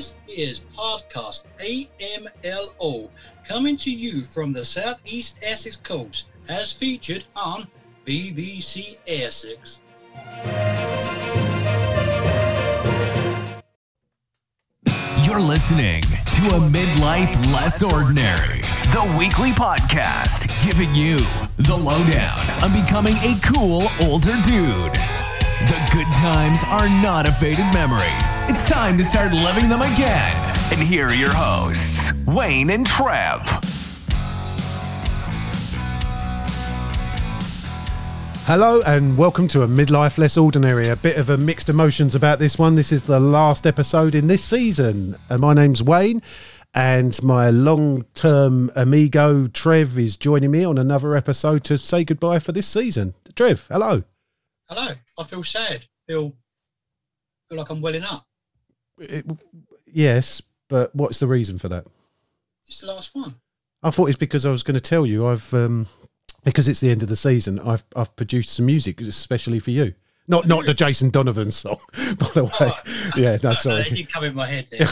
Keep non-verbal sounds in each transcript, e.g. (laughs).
This is podcast AMLO coming to you from the Southeast Essex coast as featured on BBC Essex. You're listening to a midlife less ordinary, the weekly podcast giving you the lowdown on becoming a cool older dude. The good times are not a faded memory. It's time to start loving them again. And here are your hosts, Wayne and Trev. Hello and welcome to a midlife less ordinary. A bit of a mixed emotions about this one. This is the last episode in this season. And my name's Wayne, and my long-term amigo Trev is joining me on another episode to say goodbye for this season. Trev, hello. Hello. I feel sad. Feel feel like I'm welling up. It- yes, but what's the reason for that? It's the last one. I thought it's because I was going to tell you I've um, because it's the end of the season. I've I've produced some music especially for you. Not not the Jason Donovan song, (laughs) by the way. Oh, Yeah, no, sorry. did come in my head there.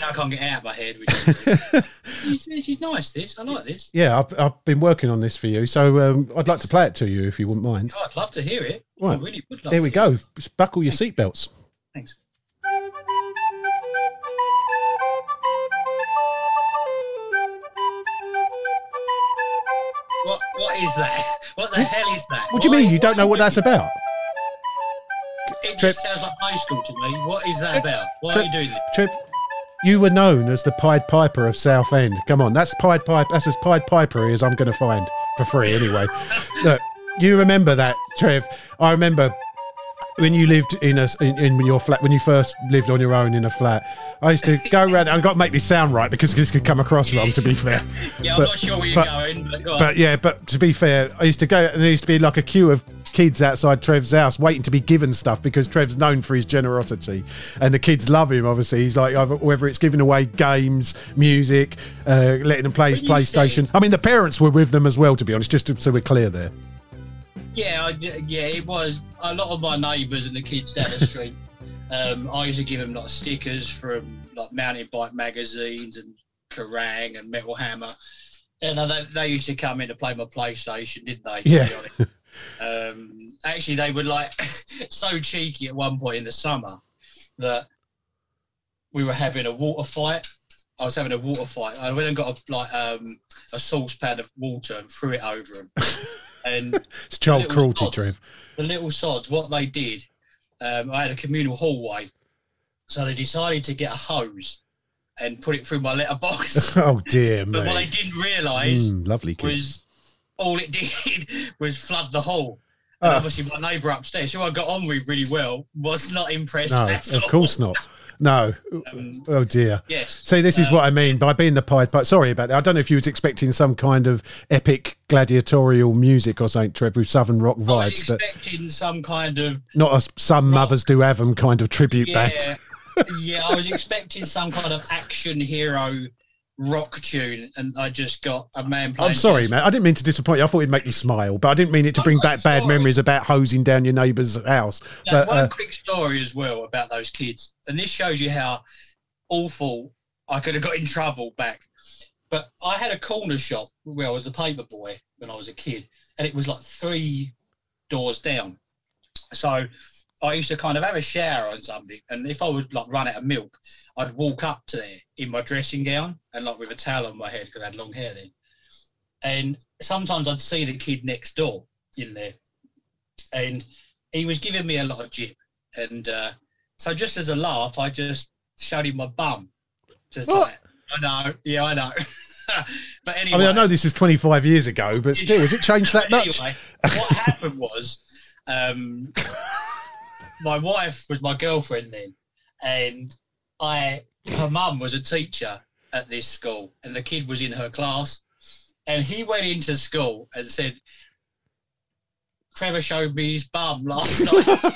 now I can't get out of my head. Which is, (laughs) nice, this. I like this. Yeah, I've, I've been working on this for you, so um, I'd like to play it to you if you wouldn't mind. Oh, I'd love to hear it. I Right. really would love Here to we hear go. it. Buckle your seatbelts. Thanks. What is that? (laughs) What the hell is that? What do you mean? You don't know what that's about? It Trip- just sounds like high school to me. What is that about? Why are you doing this? Trip, you were known as the Pied Piper of Southend. Come on, that's Pied Piper. That's as Pied Pipery as I'm going to find for free anyway. (laughs) Look, you remember that, Trev? I remember when you lived in a in, in your flat when you first lived on your own in a flat. I used to go around. I've got to make this sound right because this could come across wrong. To be fair. Yeah, I'm But- not sure where you're going, but go. But yeah, but to be fair, I used to go and there used to be like a queue of kids outside Trev's house waiting to be given stuff because Trev's known for his generosity and the kids love him obviously he's like whether it's giving away games music uh, letting them play his playstation i mean the parents were with them as well to be honest just to, so we're clear there Yeah, I d yeah, it was a lot of my neighbours and the kids down the street. (laughs) um, I used to give them like stickers from like mountain bike magazines and Kerrang and Metal Hammer, and uh, they, they used to come in to play my PlayStation, didn't they? Yeah. Um, actually, they were like (laughs) so cheeky at one point in the summer that we were having a water fight. I was having a water fight. I went and got a, like um, a saucepan of water and threw it over them. (laughs) and (laughs) it's child cruelty dog. Trev the little sods, what they did, um, I had a communal hallway, so they decided to get a hose and put it through my letterbox. (laughs) oh dear me! but what they didn't realise Mm, lovely kid was all it (laughs) did was flood the hall. And Ah. obviously, my neighbour upstairs, who I got on with really well, was not impressed. no at of all. course not no Um, oh dear yes. See, this is Um, what I mean by being the Pied Piper. Sorry about that. I don't know if you was expecting some kind of epic gladiatorial music or something, Trev, with Southern rock I was vibes, but expecting some kind of not a some mothers do have them kind of tribute band. yeah, yeah. I was expecting some kind of action hero rock tune, and I just got a man playing. I'm sorry, man. I didn't mean to disappoint you. I thought it'd make you smile, but I didn't mean it to bring back bad memories about hosing down your neighbour's house. Now, But one uh, quick story as well about those kids, and this shows you how awful I could have got in trouble back. But I had a corner shop where I was the paper boy when I was a kid, and it was like three doors down. So I used to kind of have a shower or something, and if I would like run out of milk, I'd walk up to there in my dressing gown and like with a towel on my head because I had long hair then. And sometimes I'd see the kid next door in there, and he was giving me a lot of jip. And uh, so just as a laugh, I just showed him my bum. Just What? like, I know, yeah, I know. (laughs) but anyway, I mean, I know this was 25 years ago, but (laughs) still, has it changed that much? Anyway, what happened was, um, (laughs) my wife was my girlfriend then, and I, her mum was a teacher at this school, and the kid was in her class, and he went into school and said, "Trevor showed me his bum last (laughs) night."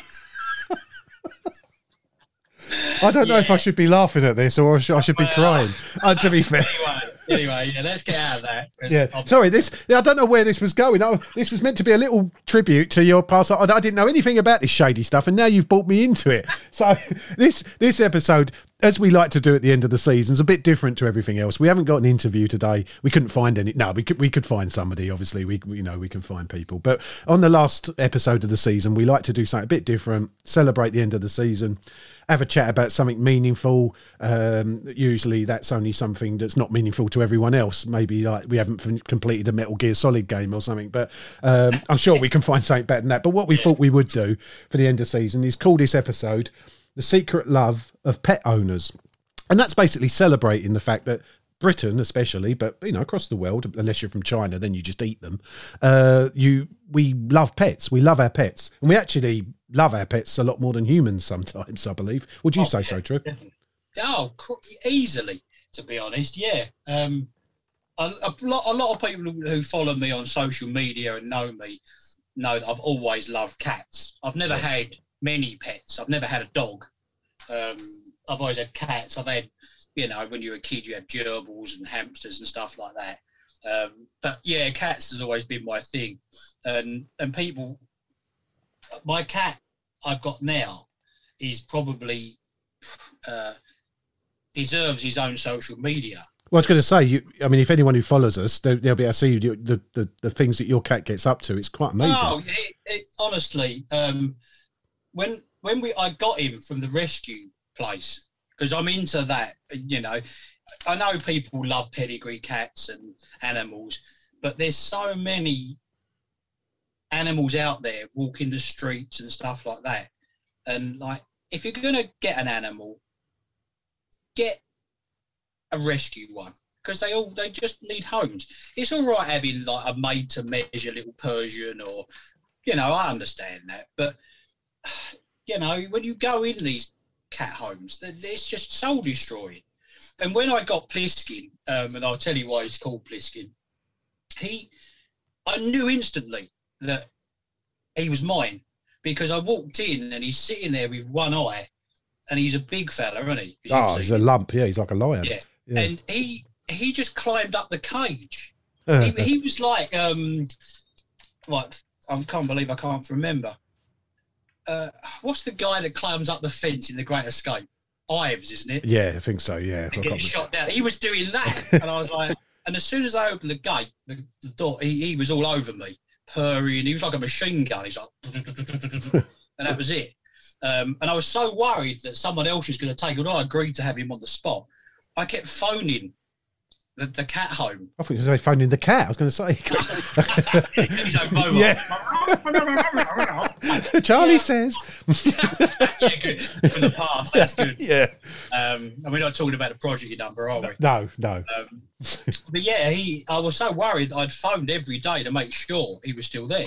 I don't know if I should be laughing at this or I should, I should be Well- crying. Uh, to be (laughs) fair. anyway, anyway, yeah, let's get out of that. Yeah, I'm- sorry. This I don't know where this was going. Oh, this was meant to be a little tribute to your past. I, I didn't know anything about this shady stuff, and now you've brought me into it. So (laughs) this this episode, as we like to do at the end of the season, it's a bit different to everything else. We haven't got an interview today. We couldn't find any. No, we could we could find somebody. Obviously, we we- you know we can find people. But on the last episode of the season, we like to do something a bit different. Celebrate the end of the season. Have a chat about something meaningful. Um, usually, that's only something that's not meaningful to everyone else. Maybe like we haven't completed a Metal Gear Solid game or something. But um, I'm sure we can find something better than that. But what we thought we would do for the end of season is call this episode "The Secret Love of Pet Owners." And that's basically celebrating the fact that Britain, especially, but you know, across the world, unless you're from China, then you just eat them. Uh, you, we love pets. We love our pets, and we actually love our pets a lot more than humans sometimes. I believe. Would you say so, True? Oh, easily, to be honest, yeah. Um, a, a, lot, a lot of people who who follow me on social media and know me know that I've always loved cats. I've never Yes. had many pets. I've never had a dog. Um, I've always had cats. I've had, you know, when you were a kid, you had gerbils and hamsters and stuff like that. Um, but yeah, cats has always been my thing. And and people, my cat I've got now is probably uh, deserves his own social media. Well, I was going to say, you, I mean, if anyone who follows us, they'll, they'll be able to see the, the the things that your cat gets up to. It's quite amazing. Oh, it, it, honestly, um, when when we I got him from the rescue place because I'm into that. You know, I know people love pedigree cats and animals, but there's so many animals out there walking the streets and stuff like that. And like, if you're gonna get an animal, get a rescue one because they all they just need homes. It's all right having like a made to measure little Persian or you know I understand that, but (sighs) you know when you go in these cat homes, it's just soul destroying. And when I got Pliskin, um, and I'll tell you why it's called Pliskin, he I knew instantly that he was mine because I walked in and he's sitting there with one eye, and he's a big fella, isn't he? Oh, he's a lump. Yeah, he's like a lion. Yeah. Yeah. and he he just climbed up the cage. (laughs) He, he was like um, what I can't believe I can't remember. Uh, what's the guy that climbs up the fence in The Great Escape? Ives, isn't it? yeah, I think so. Yeah. Getting shot down. He was doing that, (laughs) and I was like, and as soon as I opened the gate, the, the door, he, he was all over me, purring. He was like a machine gun. He's like, (laughs) and that was it. Um, and I was so worried that someone else was going to take it. I agreed to have him on the spot, I kept phoning the, the cat home. I think they phoning the cat. I was going to say. His own mobile. Yeah. (laughs) Charlie Yeah. says. (laughs) yeah, good. From the past, that's (laughs) good. Yeah. Um, and we're not talking about the project number, are we? No, no. Um, but yeah, he. I was so worried I'd phoned every day to make sure he was still there.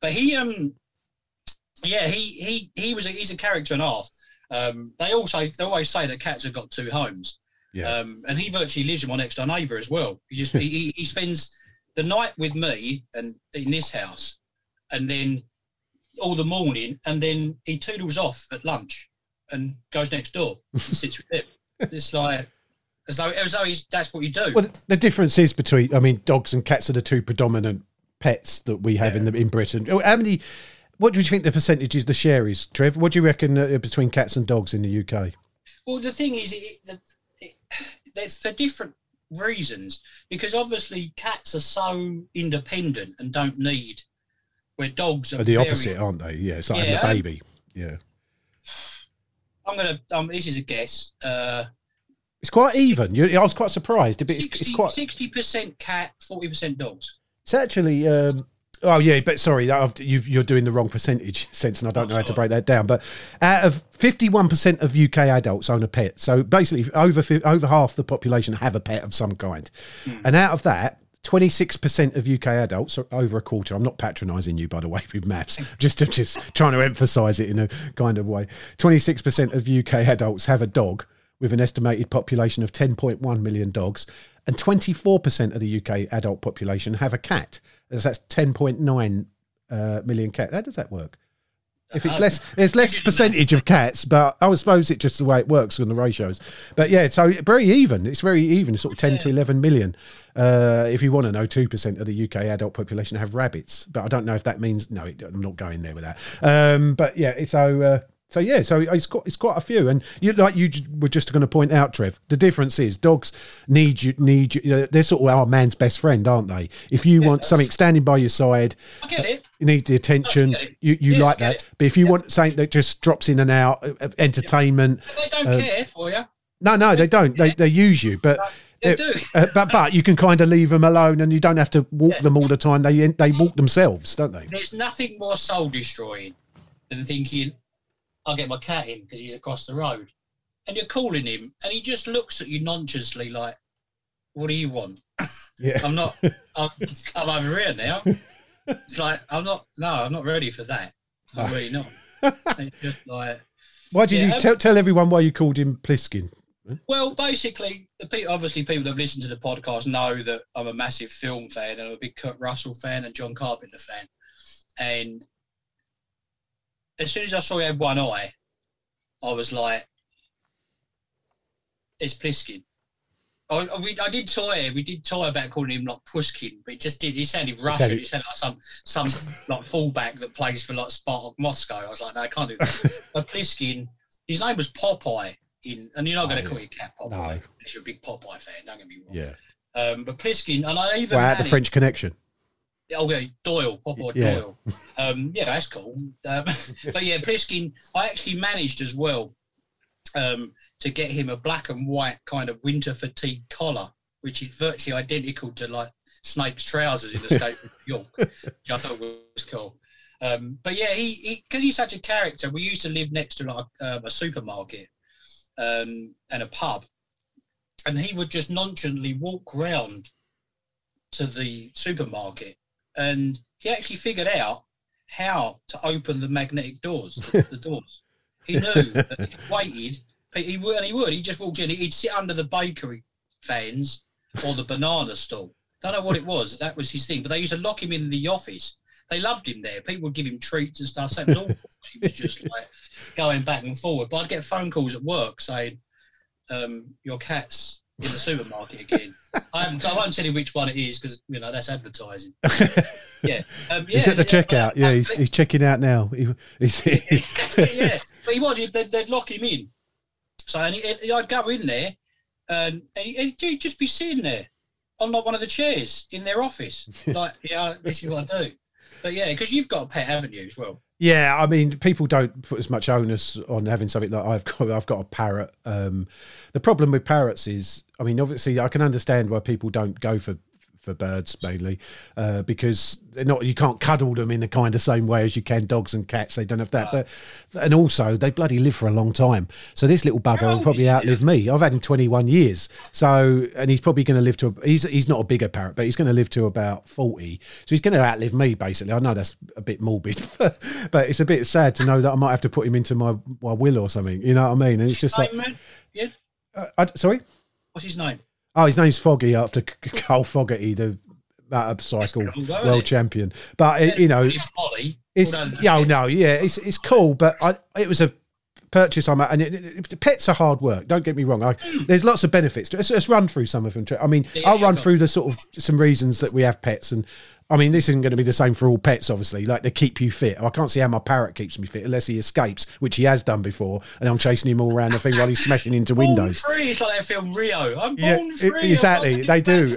But he, um, yeah, he he he was a, he's a character and a half. Um, they also they always say that cats have got two homes. Yeah. Um, and he virtually lives with my next door neighbour as well. He just he, he- spends the night with me and in this house, and then all the morning, and then he toodles off at lunch and goes next door and sits with him. (laughs) It's like as though as though he's that's what you do. Well, the difference is between, I mean, dogs and cats are the two predominant pets that we have in the in Britain. Oh, How many? What do you think the percentage is? The share is, Trev. What do you reckon uh, between cats and dogs in the UK? Well, the thing is, it, it, it, for different reasons. Because obviously, cats are so independent and don't need. Where dogs are Are the very- opposite, aren't they? Yeah, it's like Yeah, having a baby. Yeah, I'm gonna. Um, this is a guess. Uh, it's quite even. You, I was quite surprised, but it's, it's quite. sixty percent cat, forty percent dogs. It's actually. Um, oh yeah, but sorry, you've, you're doing the wrong percentage (laughs) sense, and I don't know how to break that down. But out of 51% of UK adults own a pet, so basically over over half the population have a pet of some kind, hmm. and out of that. 26% of UK adults, or over a quarter. I'm not patronising you, by the way, (laughs) with maths. Just just trying to emphasise it in a kind of way. 26% of UK adults have a dog, with an estimated population of 10.1 million dogs, and 24% of the UK adult population have a cat. That's that's 10.9 uh, million cats. How does that work? If it's Uh, less, there's less percentage of cats, but I suppose it's just the way it works on the ratios. But yeah, so very even. It's very even, sort of 10 to 11 million. Uh, if you want to know, 2% of the UK adult population have rabbits. But I don't know if that means, no, it, I'm not going there with that. Um, but yeah, it's so, uh, So yeah, so it's got it's quite a few, and you like you were just going to point out, Trev. The difference is dogs need you need you. you know, they're sort of our man's best friend, aren't they? If you want something standing by your side, I get it. you need the attention. It. You you Yeah, like that. it. But if you Yeah. want something that just drops in and out, uh, uh, entertainment. They don't Uh, care for you. No, no, they don't. They they use you, but. They uh, do. uh, but but you can kind of leave them alone, and you don't have to walk them all the time. They they walk themselves, don't they? There's nothing more soul destroying than thinking, I'll get my cat in because he's across the road. And you're calling him, and he just looks at you nonchalantly like, What do you want? (laughs) Yeah. I'm not, (laughs) I'm, I'm over here now. It's like, I'm not, no, I'm not ready for that. I'm really not. (laughs) It's just like, Why did Yeah, you um, tell tell everyone why you called him Pliskin? well, basically, the people, obviously, people that have listened to the podcast know that I'm a massive film fan and I'm a big Kurt Russell fan and John Carpenter fan. And as soon as I saw he had one eye, I was like, it's Pliskin. I, we, I did toy, we did toy about calling him like Pushkin, but it just did, he sounded Russian. He sounded like some, some like fullback that plays for like Spartak Moscow. I was like, no, I can't do that. (laughs) but Pliskin, his name was Popeye in, and you're not going Oh, to call your cat Popeye. No. You're a big Popeye fan, don't get me wrong. Yeah. Um, but Pliskin, and I even Wow, the managed- French Connection. Oh yeah, Doyle, Popeye Yeah. Doyle. Um, yeah, that's cool. Um, (laughs) but yeah, Pliskin, I actually managed as well um, to get him a black and white kind of winter fatigue collar, which is virtually identical to like Snake's trousers in Escape from New York, which I thought was cool. Um, but yeah, he because he's such a character. We used to live next to like um, a supermarket um, and a pub, and he would just nonchalantly walk round to the supermarket, and he actually figured out how to open the magnetic doors, the, the (laughs) doors. He knew that he waited, he would, and he would. He just walked in. He'd sit under the bakery fans or the banana stall. Don't know what it was. That was his thing. But they used to lock him in the office. They loved him there. People would give him treats and stuff. So it was awful. (laughs) he was just like going back and forward. But I'd get phone calls at work saying, um, "Your cat's in the supermarket again." I, haven't, I won't tell you which one it is because you know that's advertising. (laughs) Yeah, um, yeah he's at the yeah, checkout. Yeah, he's, he's checking out now. He, he's, yeah, (laughs) but he would. They'd, they'd lock him in. So and he, he- I'd go in there, and, and and he'd just be sitting there on like one of the chairs in their office, (laughs) like, yeah, this is what I do. But yeah, because you've got a pet, haven't you, as well? Yeah, I mean, people don't put as much onus on having something like I've got. I've got a parrot. Um, the problem with parrots is, I mean, obviously, I can understand why people don't go for for birds mainly uh, because they're not. You can't cuddle them in the kind of same way as you can dogs and cats. They don't have that. But and also, they bloody live for a long time. So this little bugger will probably outlive me. I've had him twenty one years. So and he's probably going to live to. A, he's he's not a bigger parrot, but he's going to live to about forty. So he's going to outlive me basically. I know that's a bit morbid, (laughs) but it's a bit sad to know that I might have to put him into my my will or something. You know what I mean? And it's just like, Yeah. uh, I, sorry. What's his name? Oh, his name's Foggy after C- C- Carl Fogarty, the That's cool, world champion. But it, you know, body. it's yeah, oh, no, yeah, it's it's cool, but I it was a purchase I'm at, and it, it, pets are hard work. Don't get me wrong. I, there's lots of benefits. to it. Let's, let's run through some of them. I mean, Yeah, I'll yeah, run through the sort of some reasons that we have pets, and I mean, this isn't going to be the same for all pets, obviously. Like they keep you fit. I can't see how my parrot keeps me fit unless he escapes, which he has done before, and I'm chasing him all around the thing while he's smashing into Born windows. free, it's like that film Rio. I'm Yeah, born it- free. I'm exactly, they do.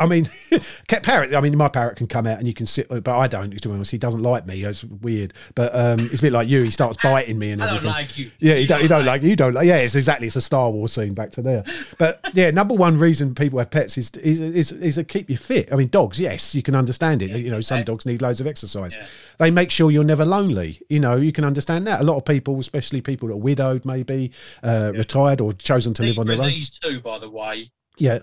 I mean, (laughs) parrot. I mean, my parrot can come out and you can sit, but I don't. To be honest, he doesn't like me. It's weird, but um, it's a bit like you. He starts biting me and I don't everything. like you. Yeah, you don't, you don't like you don't like. Yeah, it's exactly. It's a Star Wars scene back to there. But yeah, number one reason people have pets is is is, is to keep you fit. I mean, dogs. Yes, you can understand it. You know, some dogs need loads of exercise. Yeah. They make sure you're never lonely. You know, you can understand that. A lot of people, especially people that are widowed, maybe uh, retired or chosen to live on their own. These two, by the way, Yeah,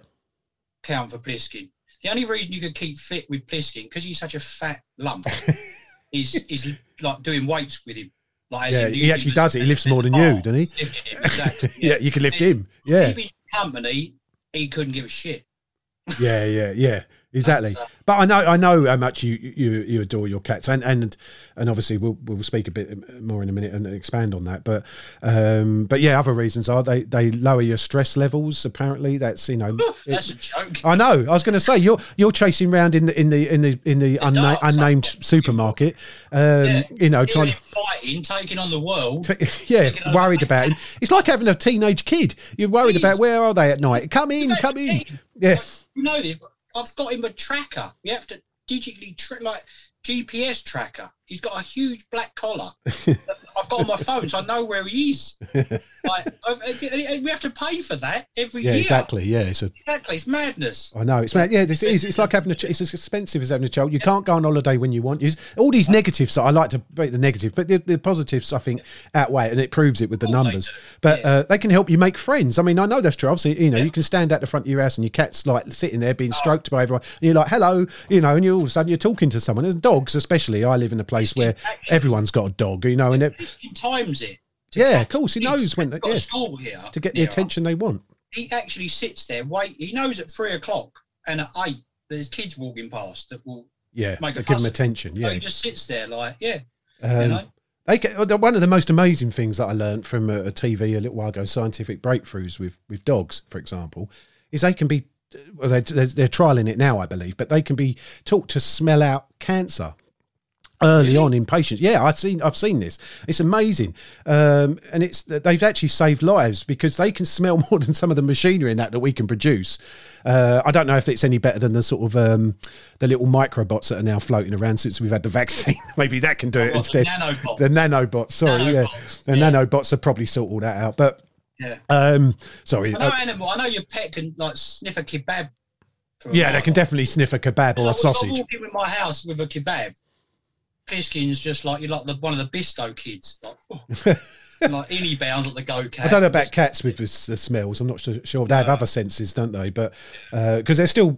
count for Pliskin. The only reason you could keep fit with Pliskin, because he's such a fat lump, (laughs) is is like doing weights with him. Like, as yeah. He actually does it. He lifts more than you, Oh, doesn't he? Him, exactly. (laughs) Yeah, you can lift him. Yeah, company, he couldn't give a shit. yeah, yeah, yeah. Exactly, So- but I know I know how much you you, you adore your cats, and and and obviously we'll we'll speak a bit more in a minute and expand on that. But um, but yeah, other reasons are they they lower your stress levels. Apparently, that's you know. (laughs) That's a joke. I know. I was going to say you're you're chasing around in the in the in the in the unna- dark, unnamed supermarket, um, Yeah. you know, trying in fighting, taking on the world. to (laughs) yeah, worried the about him. It's like having a teenage kid. You're worried Please. about where are they at night? Come in, come in. it. Yeah, You know this. I've got him a tracker. We have to digitally tra- like GPS tracker. He's got a huge black collar. (laughs) I've got on my phone, so I know where he is. (laughs) Like, we have to pay for that every yeah, year. exactly. Yeah, it's a Exactly. It's madness. I know it's yeah. It's, it's, it's like having a. It's as expensive as having a child. You can't go on holiday when you want. You all these negatives. I like to break the negatives, but the, the positives I think outweigh, it, and it proves it with the Oh, numbers. But Yeah. uh, they can help you make friends. I mean, I know that's true. Obviously, you know, you can stand at the front of your house and your cat's like sitting there Oh. being stroked by everyone. And you're like, hello, you know, and you all of a sudden you're talking to someone. And dogs, especially. I live in a place where everyone's got a dog, you know, and it, He times it. yeah, of course, he knows when. We've got Yeah, a school here to get the near us. attention they want. He actually sits there, wait. He knows at three o'clock and at eight there's kids walking past that will. Yeah, Make a give them fuss. attention. So Yeah, he just sits there like, yeah, Um, you know. They get, one of the most amazing things that I learned from a, a TV a little while ago, scientific breakthroughs with with dogs, for example, is they can be, well, they, they're, they're trialing it now, I believe, but they can be taught to smell out cancer early Really? on in patients. Yeah, I've seen I've seen this. It's amazing, um, and it's they've actually saved lives because they can smell (laughs) more than some of the machinery in that that we can produce. Uh, I don't know if it's any better than the sort of um, the little microbots that are now floating around since we've had the (laughs) vaccine. Maybe that can do it Well, instead. the nanobots. The nanobots, sorry, yeah, the yeah. nanobots have probably sort all that out. But Yeah. um, sorry, I know uh, animal. I know your pet can like sniff a kebab. yeah, they can definitely sniff a kebab or a sausage. I walk in with my house with a kebab. Pliskin's just like you're like the one of the Bisto kids, like, oh, (laughs) like any bounds at the go cat. I don't know about cats with the, the smells. I'm not su- sure. They have other senses, don't they? But uh, because they're still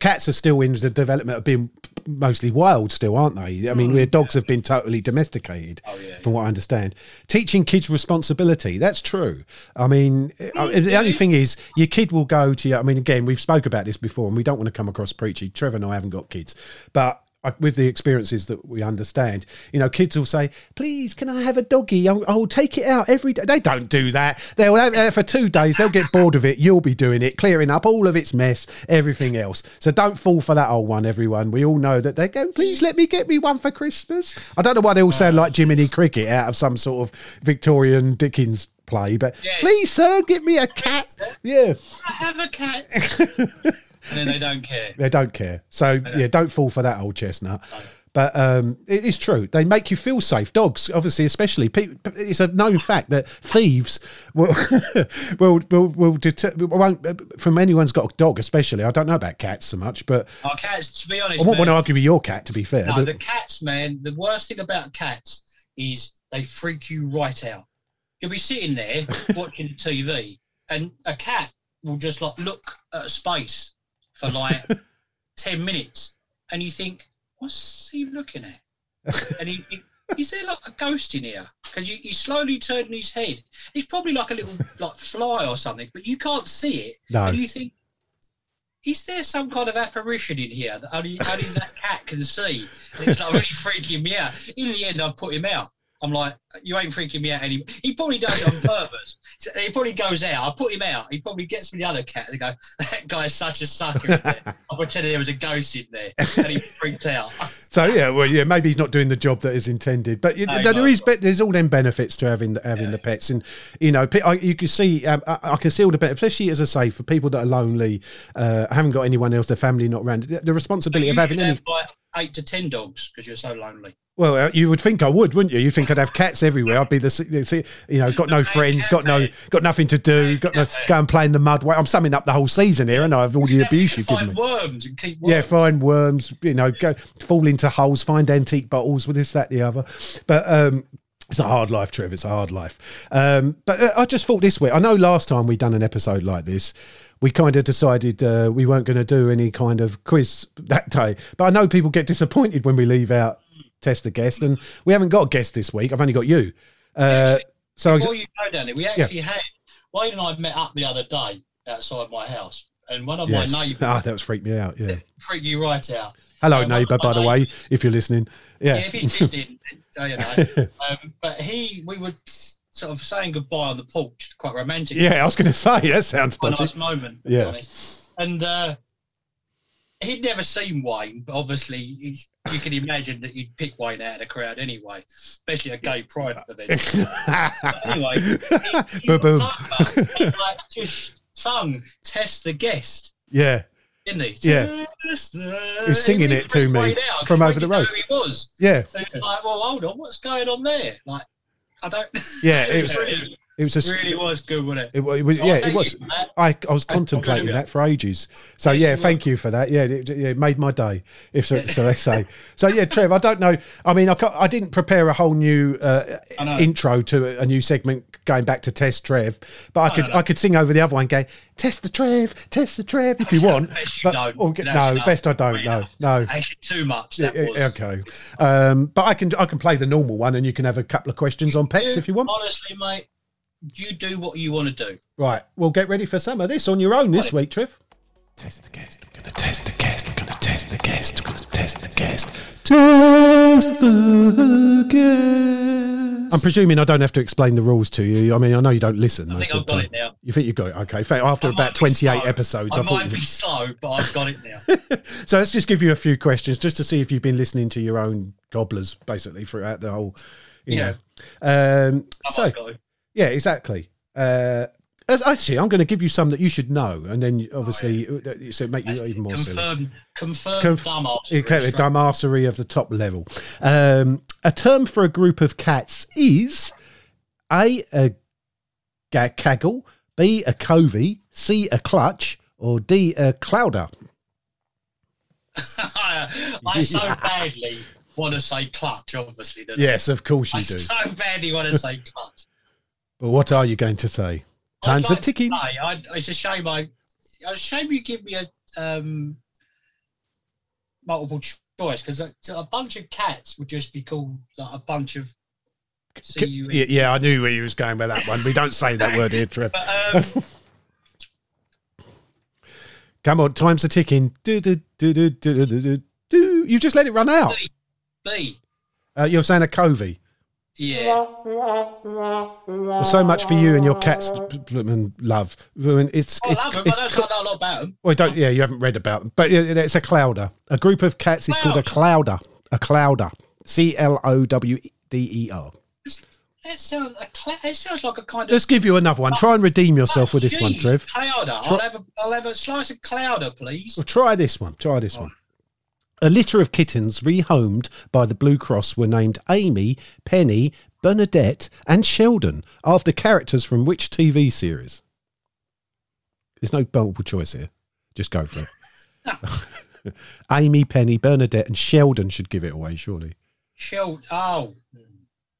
cats are still in the development of being mostly wild, still, aren't they? I mean, mm. where dogs have been totally domesticated, Oh, yeah, from what I understand. Teaching kids responsibility. That's true. I mean, I- the only thing is, your kid will go to you. I mean, again, we've spoke about this before, and we don't want to come across preachy. Trevor and I haven't got kids, but. With the experiences that we understand, you know, kids will say, "Please, can I have a doggy? I'll, I'll take it out every day." They don't do that. They'll have it for two days. They'll get bored of it. You'll be doing it, clearing up all of its mess, everything else. So don't fall for that old one, everyone. We all know that they go, "Please let me get me one for Christmas." I don't know why they all sound like Jiminy Cricket out of some sort of Victorian Dickens play, but Yeah. please, sir, get me a cat. Yeah, I have a cat. (laughs) and then they don't care. they don't care. So yeah, don't fall for that old chestnut. But um, it is true. They make you feel safe. Dogs, obviously, especially. pe- It's a known fact that thieves will (laughs) will will, will deter, won't from anyone's got a dog, especially. I don't know about cats so much, but Our cats, to be honest, I won't want to argue with your cat. To be fair, no, but the cats, man. The worst thing about cats is they freak you right out. You'll be sitting there (laughs) watching TV, and a cat will just like look at a space for like (laughs) ten minutes, and you think, "What's he looking at?" (laughs) And he, he is there like a ghost in here? Because you, he's slowly turning his head. He's probably like a little (laughs) like fly or something, but you can't see it. no, And you think, is there some kind of apparition in here that only, only that cat can see? And it's like really freaking me out. In the end, I've put him out. I'm like, you ain't freaking me out anymore. He probably does it on purpose. So he probably goes out. I put him out. He probably gets with the other cat. They go, that guy's such a sucker. isn't it?" I pretended there was a ghost in there, and he freaked out. (laughs) So yeah, well, yeah, maybe he's not doing the job that is intended, but No, there no. be- there's all them benefits to having having the pets, and you know, I, you can see, um, I, I can see all the benefits, especially as I say, for people that are lonely, uh, haven't got anyone else, their family not around, the, the responsibility You of having any. have like eight to ten dogs because you're so lonely. Well, uh, you would think I would, wouldn't you? You think I'd have cats everywhere? I'd be the, you know, got no friends, got no, got nothing to do, got no, go and play in the mud. I'm summing up the whole season here, and I have all the abuse you've given find me. worms and keep worms. Yeah, find worms, you know, go fall into holes, find antique bottles with this, that, the other. But um, it's a hard life, Trev. It's a hard life. Um, but uh, I just thought this way. I know last time we done an episode like this, we kind of decided uh, we weren't going to do any kind of quiz that day. But I know people get disappointed when we leave out test the guest, and we haven't got a guest this week. I've only got you. Uh, so Before you go down we actually had Wayne and I met up the other day outside my house and one of Yes. my neighbours Ah, that was freaked me out. Yeah. (laughs) freaked you right out. Hello, Yeah, my- neighbour. By the way, if you're listening. Yeah, Yeah. if he's listening, (laughs) uh, you know. (laughs) Um, but he, we were sort of saying goodbye on the porch, quite romantic. Yeah, I was going to say that sounds a dodgy. nice moment. Yeah. honest. and uh, he'd never seen Wayne, but obviously you can imagine that you'd pick Wayne out of the crowd anyway, especially a gay pride event. anyway, he, (laughs) he Boo boo. walked over and, like, just sung "Test the Guest." Yeah, Didn't he? Yeah. Test the... He was singing He it to me out from over the road. He was. yeah, And you're like, well, hold on, what's going on there? Like, I don't. yeah. It (laughs) was. It was a. really was good, wasn't it? It, it was. So Yeah, it was. you for that. I, I was contemplating that for ages. So Yes, yeah, thank you for that. Yeah, it, yeah, it made my day. If so, so they say. So yeah, Trev, I don't know. I mean, I, I didn't prepare a whole new uh, intro to a, new segment going back to test Trev, but I could. I could sing over the other one, go test the Trev, test the Trev if you (laughs) want. But or- no, best I don't. No, no. Too much. Yeah, okay, um, but I can I can play the normal one, and you can have a couple of questions on pets if you want. Honestly, mate, you do what you want to do. Right, well, get ready for some of this on your own this week, Trev. Test the guest. I'm gonna test the guest. I'm gonna test the guest. I'm gonna test the guest. Test the guest. I'm presuming I don't have to explain the rules to you. I mean, I know you don't listen I most think of I've the got time. it now. You think you've got it? Okay. Fa- After I about be 28 slow. episodes, I, I, thought. might you- be slow, but I've got it now. (laughs) So let's just give you a few questions just to see if you've been listening to your own gobblers, basically, throughout the whole. You Yeah. know. Um, I so must go. Yeah, exactly. Uh, as actually, I'm going to give you some that you should know, and then obviously, uh, so make you even more silly. Confirm, confirm Conf- Okay, the dumbassery of the top level. Um, a term for a group of cats is A, a caggle, B, a covey, C, a clutch, or D, a clouder. (laughs) I so (laughs) badly want to say clutch, obviously. don't I? Yes, of course I you do. I so badly want to say clutch. But what are you going to say? Time's a like ticking. I, it's a shame I. It's a shame you give me a um, multiple choice because a, a bunch of cats would just be called like a bunch of. C-U-E. Yeah, yeah, I knew where you was going with that one. We don't say that word here, Trev. But um, (laughs) Come on, time's a ticking. Do, do, do, do, do, do, do, do. You just let it run out. B. Uh, you're saying a covey. Yeah. Well, so much for you and your cats love. Blooming- It's oh, I it's love them. it's. I don't cl- know a lot about them. well, don't yeah, you haven't read about them, but it's a clouder. A group of cats is called a clouder. A clouder. C L O W D E R. It sounds, a cla- it sounds like a kind of. Let's give you another one. Try and redeem yourself with this one, Trev. Clouder. I'll have, a, I'll have a slice of clouder, please. Well, try this one. Try this one. A litter of kittens rehomed by the Blue Cross were named Amy, Penny, Bernadette, and Sheldon after characters from which TV series? There's no multiple choice here. Just go for it. (laughs) Amy, Penny, Bernadette, and Sheldon should give it away, surely. Sheldon. Oh,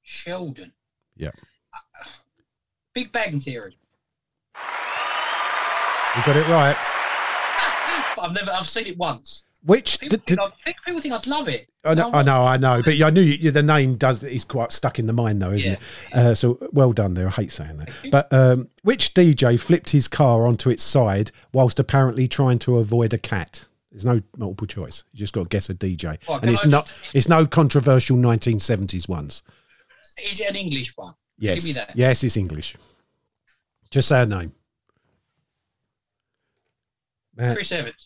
Sheldon. Yeah. Uh, Big Bang Theory. You got it right. (laughs) I've never. I've seen it once. Which People, d- think, d- I'd, think, people think I'd love it. I know, I know, I know, but I knew you, the name does is quite stuck in the mind, though, isn't Yeah. it? Uh, so well done there. I hate saying that, but um, which DJ flipped his car onto its side whilst apparently trying to avoid a cat? There's no multiple choice. You just got to guess a DJ, Well, and it's I not. just- It's no controversial 1970s ones. Is it an English one? Yes, Give me that. yes, it's English. Just say a name. Uh, Chris Evans.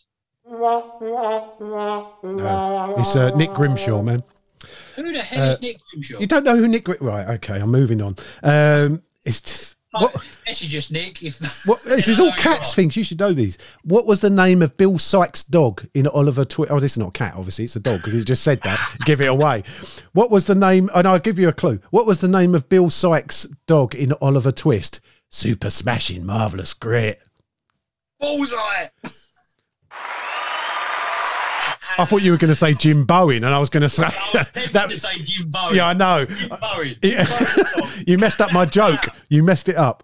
No, it's uh, Nick Grimshaw, man. Who the hell Uh, is Nick Grimshaw? You don't know who Nick? Gri- Right, okay, I'm moving on. Um, it's just what. Oh, this is just Nick. If (laughs) What, this is all cats things. You should know these. What was the name of Bill Sikes' dog in Oliver Twist? Oh, this is not a cat, obviously. It's a dog because you just said that. (laughs) Give it away. What was the name? And I'll give you a clue. What was the name of Bill Sikes' dog in Oliver Twist? Super smashing, marvelous, great. Bullseye. (laughs) I thought you were going to say Jim Bowen, and I was going to say I (laughs) that. to say Jim Bowen. Yeah, I know. Jim Bowen. Yeah. (laughs) you messed up my joke. You messed it up.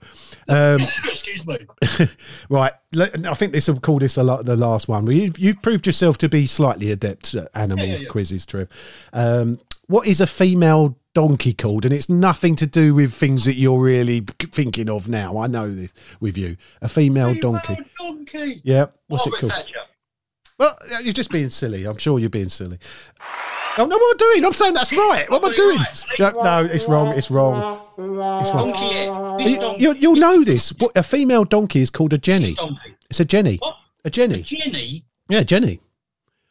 Um, (laughs) Excuse me. Right, I think this will call this the, la- the last one. You've, you've proved yourself to be slightly adept at animal Yeah, yeah, quizzes, Trev. Um, what is a female donkey called? And it's nothing to do with things that you're really thinking of now. I know this with you. A female donkey. donkey. Yeah. What's Margaret it called? Thatcher. Well, you're just being silly. I'm sure you're being silly. Oh, no, what am I doing? I'm saying that's right. What am I doing? No, no, it's wrong. It's wrong. It's wrong. You, you'll know this. What, a female donkey is called a Jenny. It's a Jenny. What? A Jenny. Jenny. Yeah, Jenny.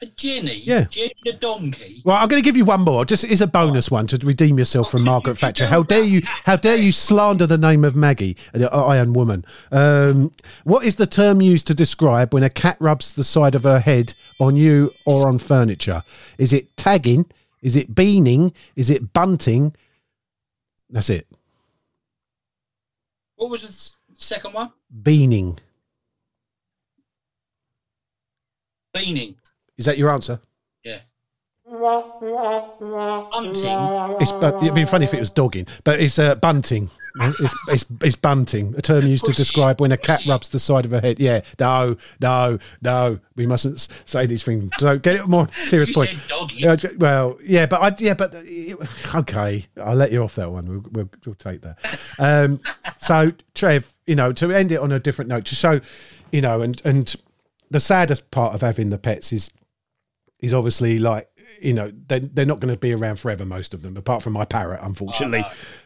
A Jenny. Yeah. The donkey. Well, I'm going to give you one more. Just as a bonus one to redeem yourself from Margaret Thatcher. How dare you? How dare you slander the name of Maggie, the Iron Woman? Um, what is the term used to describe when a cat rubs the side of her head on you or on furniture? Is it tagging? Is it beaning? Is it bunting? That's it. What was the second one? Beaning. Beaning. Is that your answer? Yeah. Hunting. It's, uh, it'd be funny if it was dogging, but it's uh, bunting. It's, it's, it's bunting, a term used to describe when a cat rubs the side of her head. Yeah, no, no, no. We mustn't say these things. So get it more serious You point. said doggy. Well, yeah, but I, yeah, but uh, okay, I'll let you off that one. We'll, we'll, we'll take that. Um, so, Trev, you know, to end it on a different note, to show, you know, and and the saddest part of having the pets is is obviously like you know they're, they're not going to be around forever most of them apart from my parrot unfortunately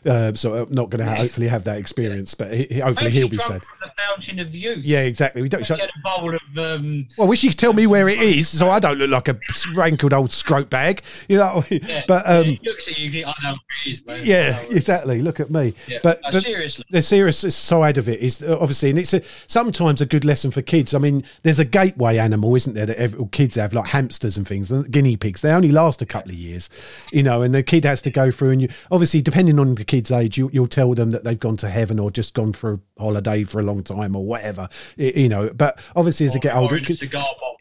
uh, so i'm not going to hopefully have that experience but he, he- hopefully he'll be from the fountain of youth. yeah exactly we don't He had a bowl of um, well, wish you could tell me where it is, so I don't look like a rankled old scrote bag. You know, (laughs) yeah, but yeah, um, he looks at you. I know where it is, man. yeah, I know where it is." exactly. Look at me. Yeah. But, No, but seriously. the serious side of it is uh, obviously, and it's a, sometimes a good lesson for kids. I mean, there's a gateway animal, isn't there, that every, kids have, like hamsters and things, and guinea pigs. They only last a couple of years, you know, and the kid has to go through. And you obviously, depending on the kid's age, you, you'll tell them that they've gone to heaven or just gone for a holiday for a long time or whatever, you know. But obviously, as they get older, it a could,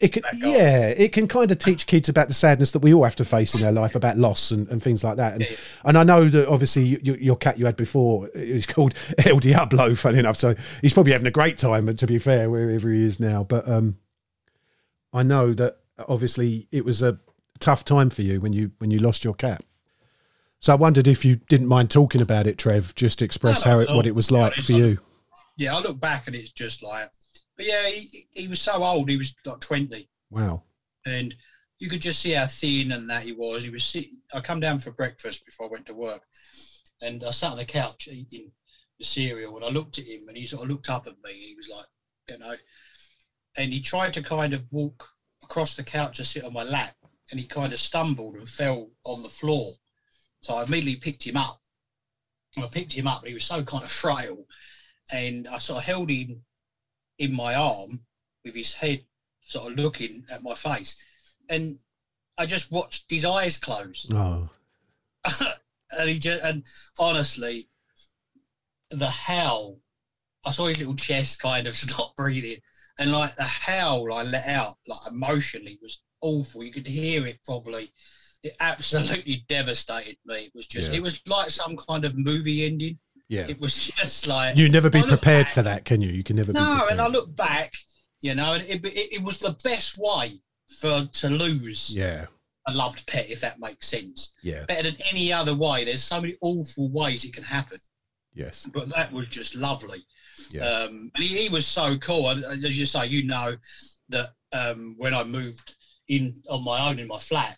it can, yeah, it can kind of teach kids about the sadness that we all have to face in our life, about loss and, and things like that. And, Yeah. and I know that obviously you, your cat you had before is called (laughs) El Diablo, funny enough. So he's probably having a great time, to be fair, wherever he is now. But um, I know that obviously it was a tough time for you when you when you lost your cat. So I wondered if you didn't mind talking about it, Trev, just express No, how it, what it was like for you. Yeah, I look back and it's just like, but yeah, he, he was so old. He was like 20. Wow. and you could just see how thin and that he was. He was. Sit- I come down for breakfast before I went to work, and I sat on the couch eating the cereal, and I looked at him, and he sort of looked up at me, and he was like, you know, and he tried to kind of walk across the couch to sit on my lap, and he kind of stumbled and fell on the floor. So I immediately picked him up. I picked him up, but he was so kind of frail, and I sort of held him in my arm with his head sort of looking at my face, and I just watched his eyes close, Oh, (laughs) and he just and honestly, the howl. I saw his little chest kind of (laughs) stop breathing, and like the howl I let out, like emotionally, was awful. You could hear it probably. It absolutely (laughs) devastated me. It was just, Yeah. it was like some kind of movie ending. yeah. It was (laughs) just like You never be prepared back- for that, can you? You can never be no, and I look back, you know, and it, it, it was the best way for to lose Yeah, a loved pet, if that makes sense. yeah, Better than any other way. There's so many awful ways it can happen, yes. but that was just lovely. Yeah. Um, and he, he was so cool. And as you say, you know that um, when I moved in on my own in my flat,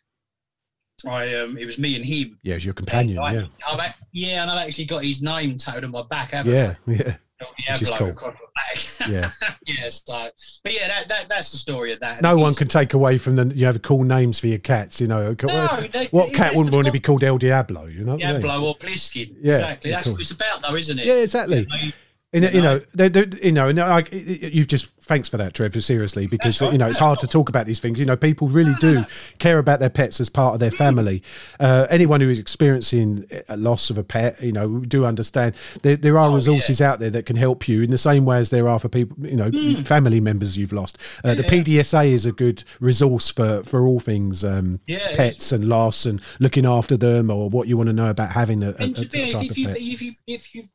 I um, it was me and him. Yeah, as your companion, I- yeah. I've, yeah, and I've actually got his name tattooed on my back. haven't Yeah, yeah, which is Diablo cool. across my back. (laughs) yeah. yeah, so but yeah, that, that that's the story of that. No one can take away from the you have cool names for your cats. You know, No, they- what cat wouldn't want to be called El Diablo? You know, what I mean? Diablo or Pliskin. Yeah, exactly. That's cool. what it's about, though, isn't it? Yeah, exactly. You know, And, you You know, they're, they're- you know, and I, you've just thanks for that, Trevor. Seriously, because you know it's hard to talk about these things. You know, people really do care about their pets as part of their family. Uh, anyone who is experiencing a loss of a pet, you know, do understand there, there are Oh, resources out there that can help you in the same way as there are for people, you know, family members you've lost. Uh, the. Yeah. PDSA is a good resource for for all things um, Yeah, pets and loss and looking after them or what you want to know about having a, a, a to be honest, type if, of you, pet. if, you, if you've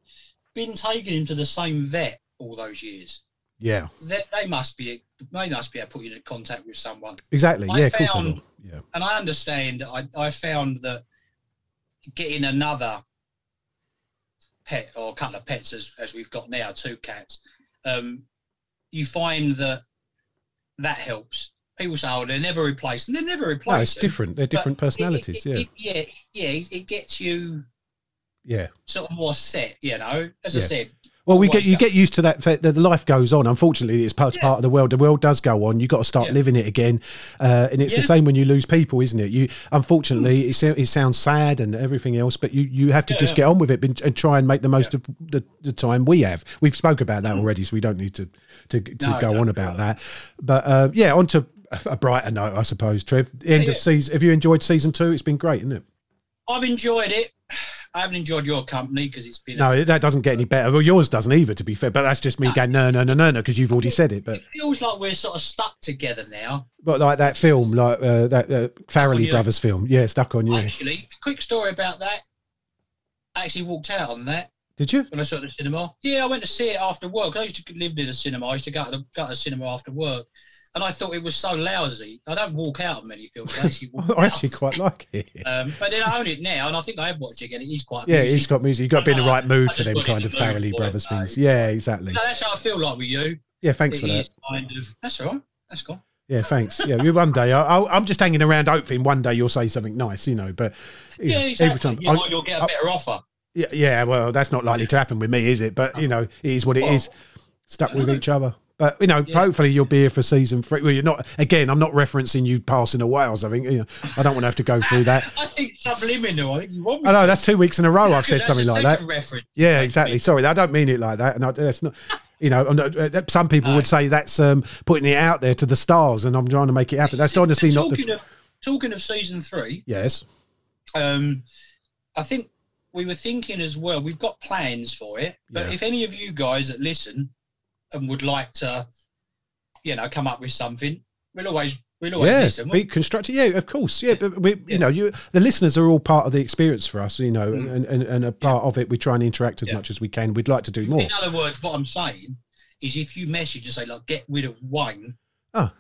been taking him to the same vet all those years, Yeah, they, they must be they must be able to put you in contact with someone. exactly. I Yeah, of course found-. Yeah. And I understand. I, I found that getting another pet or a couple of pets as, as we've got now, two cats, um, you find that that helps. People say, "Oh, they're never replaced," and they're never replaced. No, it's different. They're different But it- personalities. it- Yeah, it- yeah, yeah. It gets you yeah. sort of more set. You know, as I said. Well, we get you get used to that. The the life goes on. Unfortunately, it's part, Yeah. part of the world. The world does go on. You have got to start Yeah. living it again, uh, and it's the same when you lose people, isn't it? You unfortunately, it, it sounds sad and everything else, but you, you have to Yeah, just yeah. get on with it and, and try and make the most of the, the time we have. We've spoke about that already, so we don't need to to, to Mm. No, go no, on about that. But uh, yeah, on to a brighter note, I suppose. Trev, the end Yeah, of yeah. season. Have you enjoyed season two? It's been great, isn't it? I've enjoyed it. I haven't enjoyed your company because it's been. No, that doesn't get any better. Well, yours doesn't either, to be fair. But that's just me going no, no, no, no, no, because you've already said it. But It feels like we're sort of stuck together now. But like that film, like uh, that uh, Farrelly Brothers film, yeah, stuck on you. Actually, quick story about that. I actually walked out on that Did you? when I saw it at the cinema. Yeah, I went to see it after work. I used to live near the cinema. I used to go to the, go to the cinema after work. And I thought it was so lousy. I don't walk out of many films. I actually (laughs) I actually quite like it. Um, but then I own it now, and I think I have watched it again. It is quite. Yeah, it's got music. You've got to be in the right mood for them kind of Farrelly for it, Brothers things. Yeah, exactly. No, that's how I feel like with you. Yeah, thanks It for that. is kind of. That's all right. That's cool. Yeah, thanks. Yeah, one day I, I'm just hanging around hoping one day you'll say something nice, you know. But you Yeah, know, exactly. every time, you I- might, you'll get a I- better offer. yeah, yeah, well, that's not likely to happen with me, is it? But you know, it is what it is. Well, Stuck with each other. But you know, Yeah. hopefully you'll be here for season three. Well, you're not. Again, I'm not referencing you passing away or something. You know, I don't want to have to go through that. (laughs) I think subliminal. I think you want I know to. that's two weeks in a row I've said something like that. Reference. Yeah, exactly. Sorry, I don't mean it like that, and I, that's not. You know, not, uh, some people would say that's um, putting it out there to the stars, and I'm trying to make it happen. That's honestly not talking the. Of, talking of season three, Yes. um, I think we were thinking as well. We've got plans for it, but Yeah. if any of you guys that listen and would like to, you know, come up with something, we'll always we'll always Yeah, listen. be constructive. Yeah, of course. Yeah, but we, you Yeah. know, you the listeners are all part of the experience for us. You know, Mm. and, and and a part of it, we try and interact as Yeah. much as we can. We'd like to do more. In other words, what I'm saying is, if you message and say like, "Get rid of Wayne," Oh.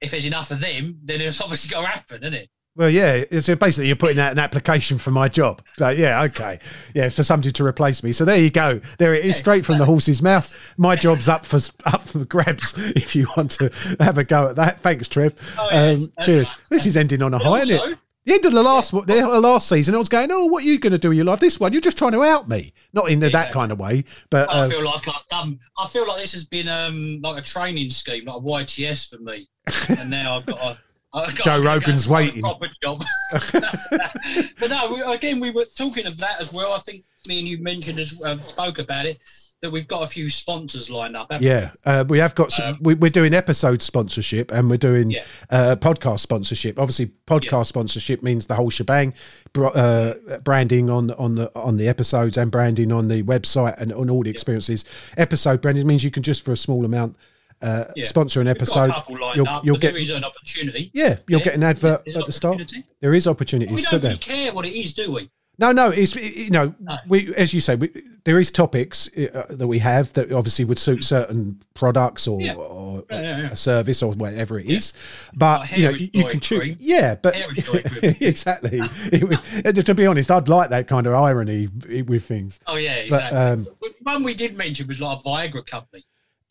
if there's enough of them, then it's obviously going to happen, isn't it? Well, yeah. So basically, you're putting out an application for my job. So, yeah, okay, yeah, for somebody to replace me. So there you go. There it is, straight from the horse's mouth. My job's up for (laughs) up for grabs. (laughs) If you want to have a go at that, thanks, Trev. Oh, yes, um, cheers. right. This is ending on a high, isn't it? The end of the last the last season, I was going, "Oh, what are you going to do with your life? This one, you're just trying to out me, not in that kind of way, but I uh, feel like I've done. I feel like this has been um like a training scheme, like a YTS for me, (laughs) and now I've got. A, Joe I've got to Rogan's waiting. Proper job. (laughs) (laughs) but no, we, again, we were talking of that as well. I think me and you mentioned as uh, spoke about it that we've got a few sponsors lined up. Yeah, uh, we have got. Some, Um, we, we're doing episode sponsorship and we're doing Yeah. uh, podcast sponsorship. Obviously, podcast Yeah. sponsorship means the whole shebang. Uh, branding on on the on the episodes and branding on the website and on all the experiences. Episode branding means you can just for a small amount uh, Yeah. sponsor an episode. You'll, up, you'll but get there is an opportunity. yeah, you'll Yeah. get an advert There's at the start. There is is We opportunities. don't really care what it is, do we? No, no, it's you know No. we as you say we, there is topics uh, that we have that obviously would suit certain products or, Yeah. or Yeah, yeah, a service or whatever it is, but Like you know you, can choose. cream. Yeah, but Hairy toy (laughs) cream. exactly. It to be honest, I'd like that kind of irony with things. Oh yeah, But exactly. um, One we did mention was like a Viagra company.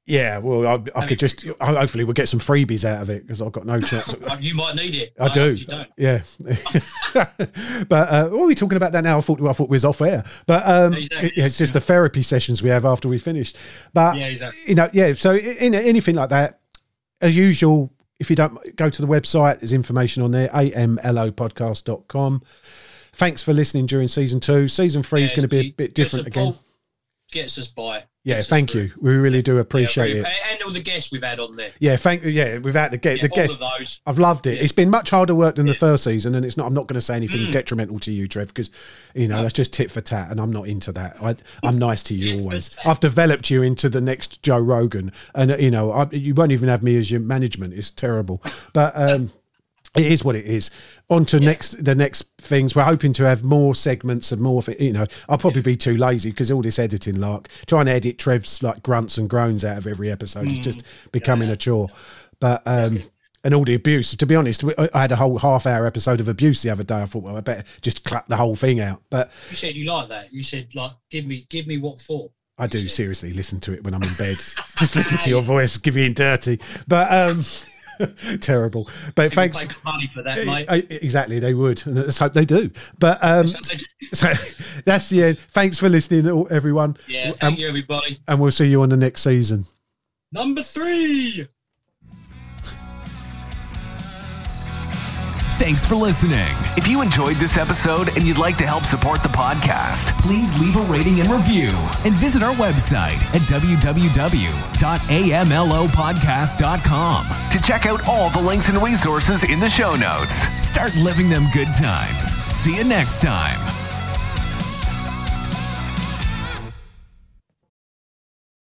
Yeah, well, I, I could just hopefully we'll get some freebies out of it because I've got no (laughs) chance. You might need it. I do. don't. Yeah. (laughs) but uh, what are we talking about that now? I thought I thought we was off air. But um, Exactly. it- it's just the therapy sessions we have after we finish. But Yeah, exactly. you know, yeah. So in anything like that, as usual, if you don't go to the website, there's information on there. amlopodcast.com. Thanks for listening during season two. Season three is going to be a bit different again. Gets us by. Yeah, Gets thank you. We really do appreciate yeah, it. And all the guests we've had on there. Yeah, thank you. Yeah, without the guest, Yeah, the all guest. of those. I've loved it. Yeah. It's been much harder work than the first season, and it's not. I'm not going to say anything Mm. detrimental to you, Trev, because you know that's just tit for tat, and I'm not into that. I, I'm nice to you (laughs) always. I've developed you into the next Joe Rogan, and you know I, you won't even have me as your management. It's terrible, but. um it is what it is. On to next the next things. We're hoping to have more segments and more. You know, I'll probably be too lazy because all this editing lark, trying to edit Trev's like grunts and groans out of every episode is just becoming a chore. But um, and all the abuse. To be honest, we- I had a whole half hour episode of abuse the other day. I thought, well, I better just clap the whole thing out. But You said you like that. You said like, give me, give me what for. I do seriously listen to it when I'm in bed. (laughs) just listen to your voice, give you dirty. But um, (laughs) terrible. But People thanks. money for that, mate. Exactly, they would. And let's hope they do. But um, (laughs) so that's the end. Thanks for listening, everyone. yeah, thank Um, you, everybody. And we'll see you on the next season. Number three. Thanks for listening. If you enjoyed this episode and you'd like to help support the podcast, please leave a rating and review and visit our website at www.amlopodcast.com to check out all the links and resources in the show notes. Start living them good times. See you next time.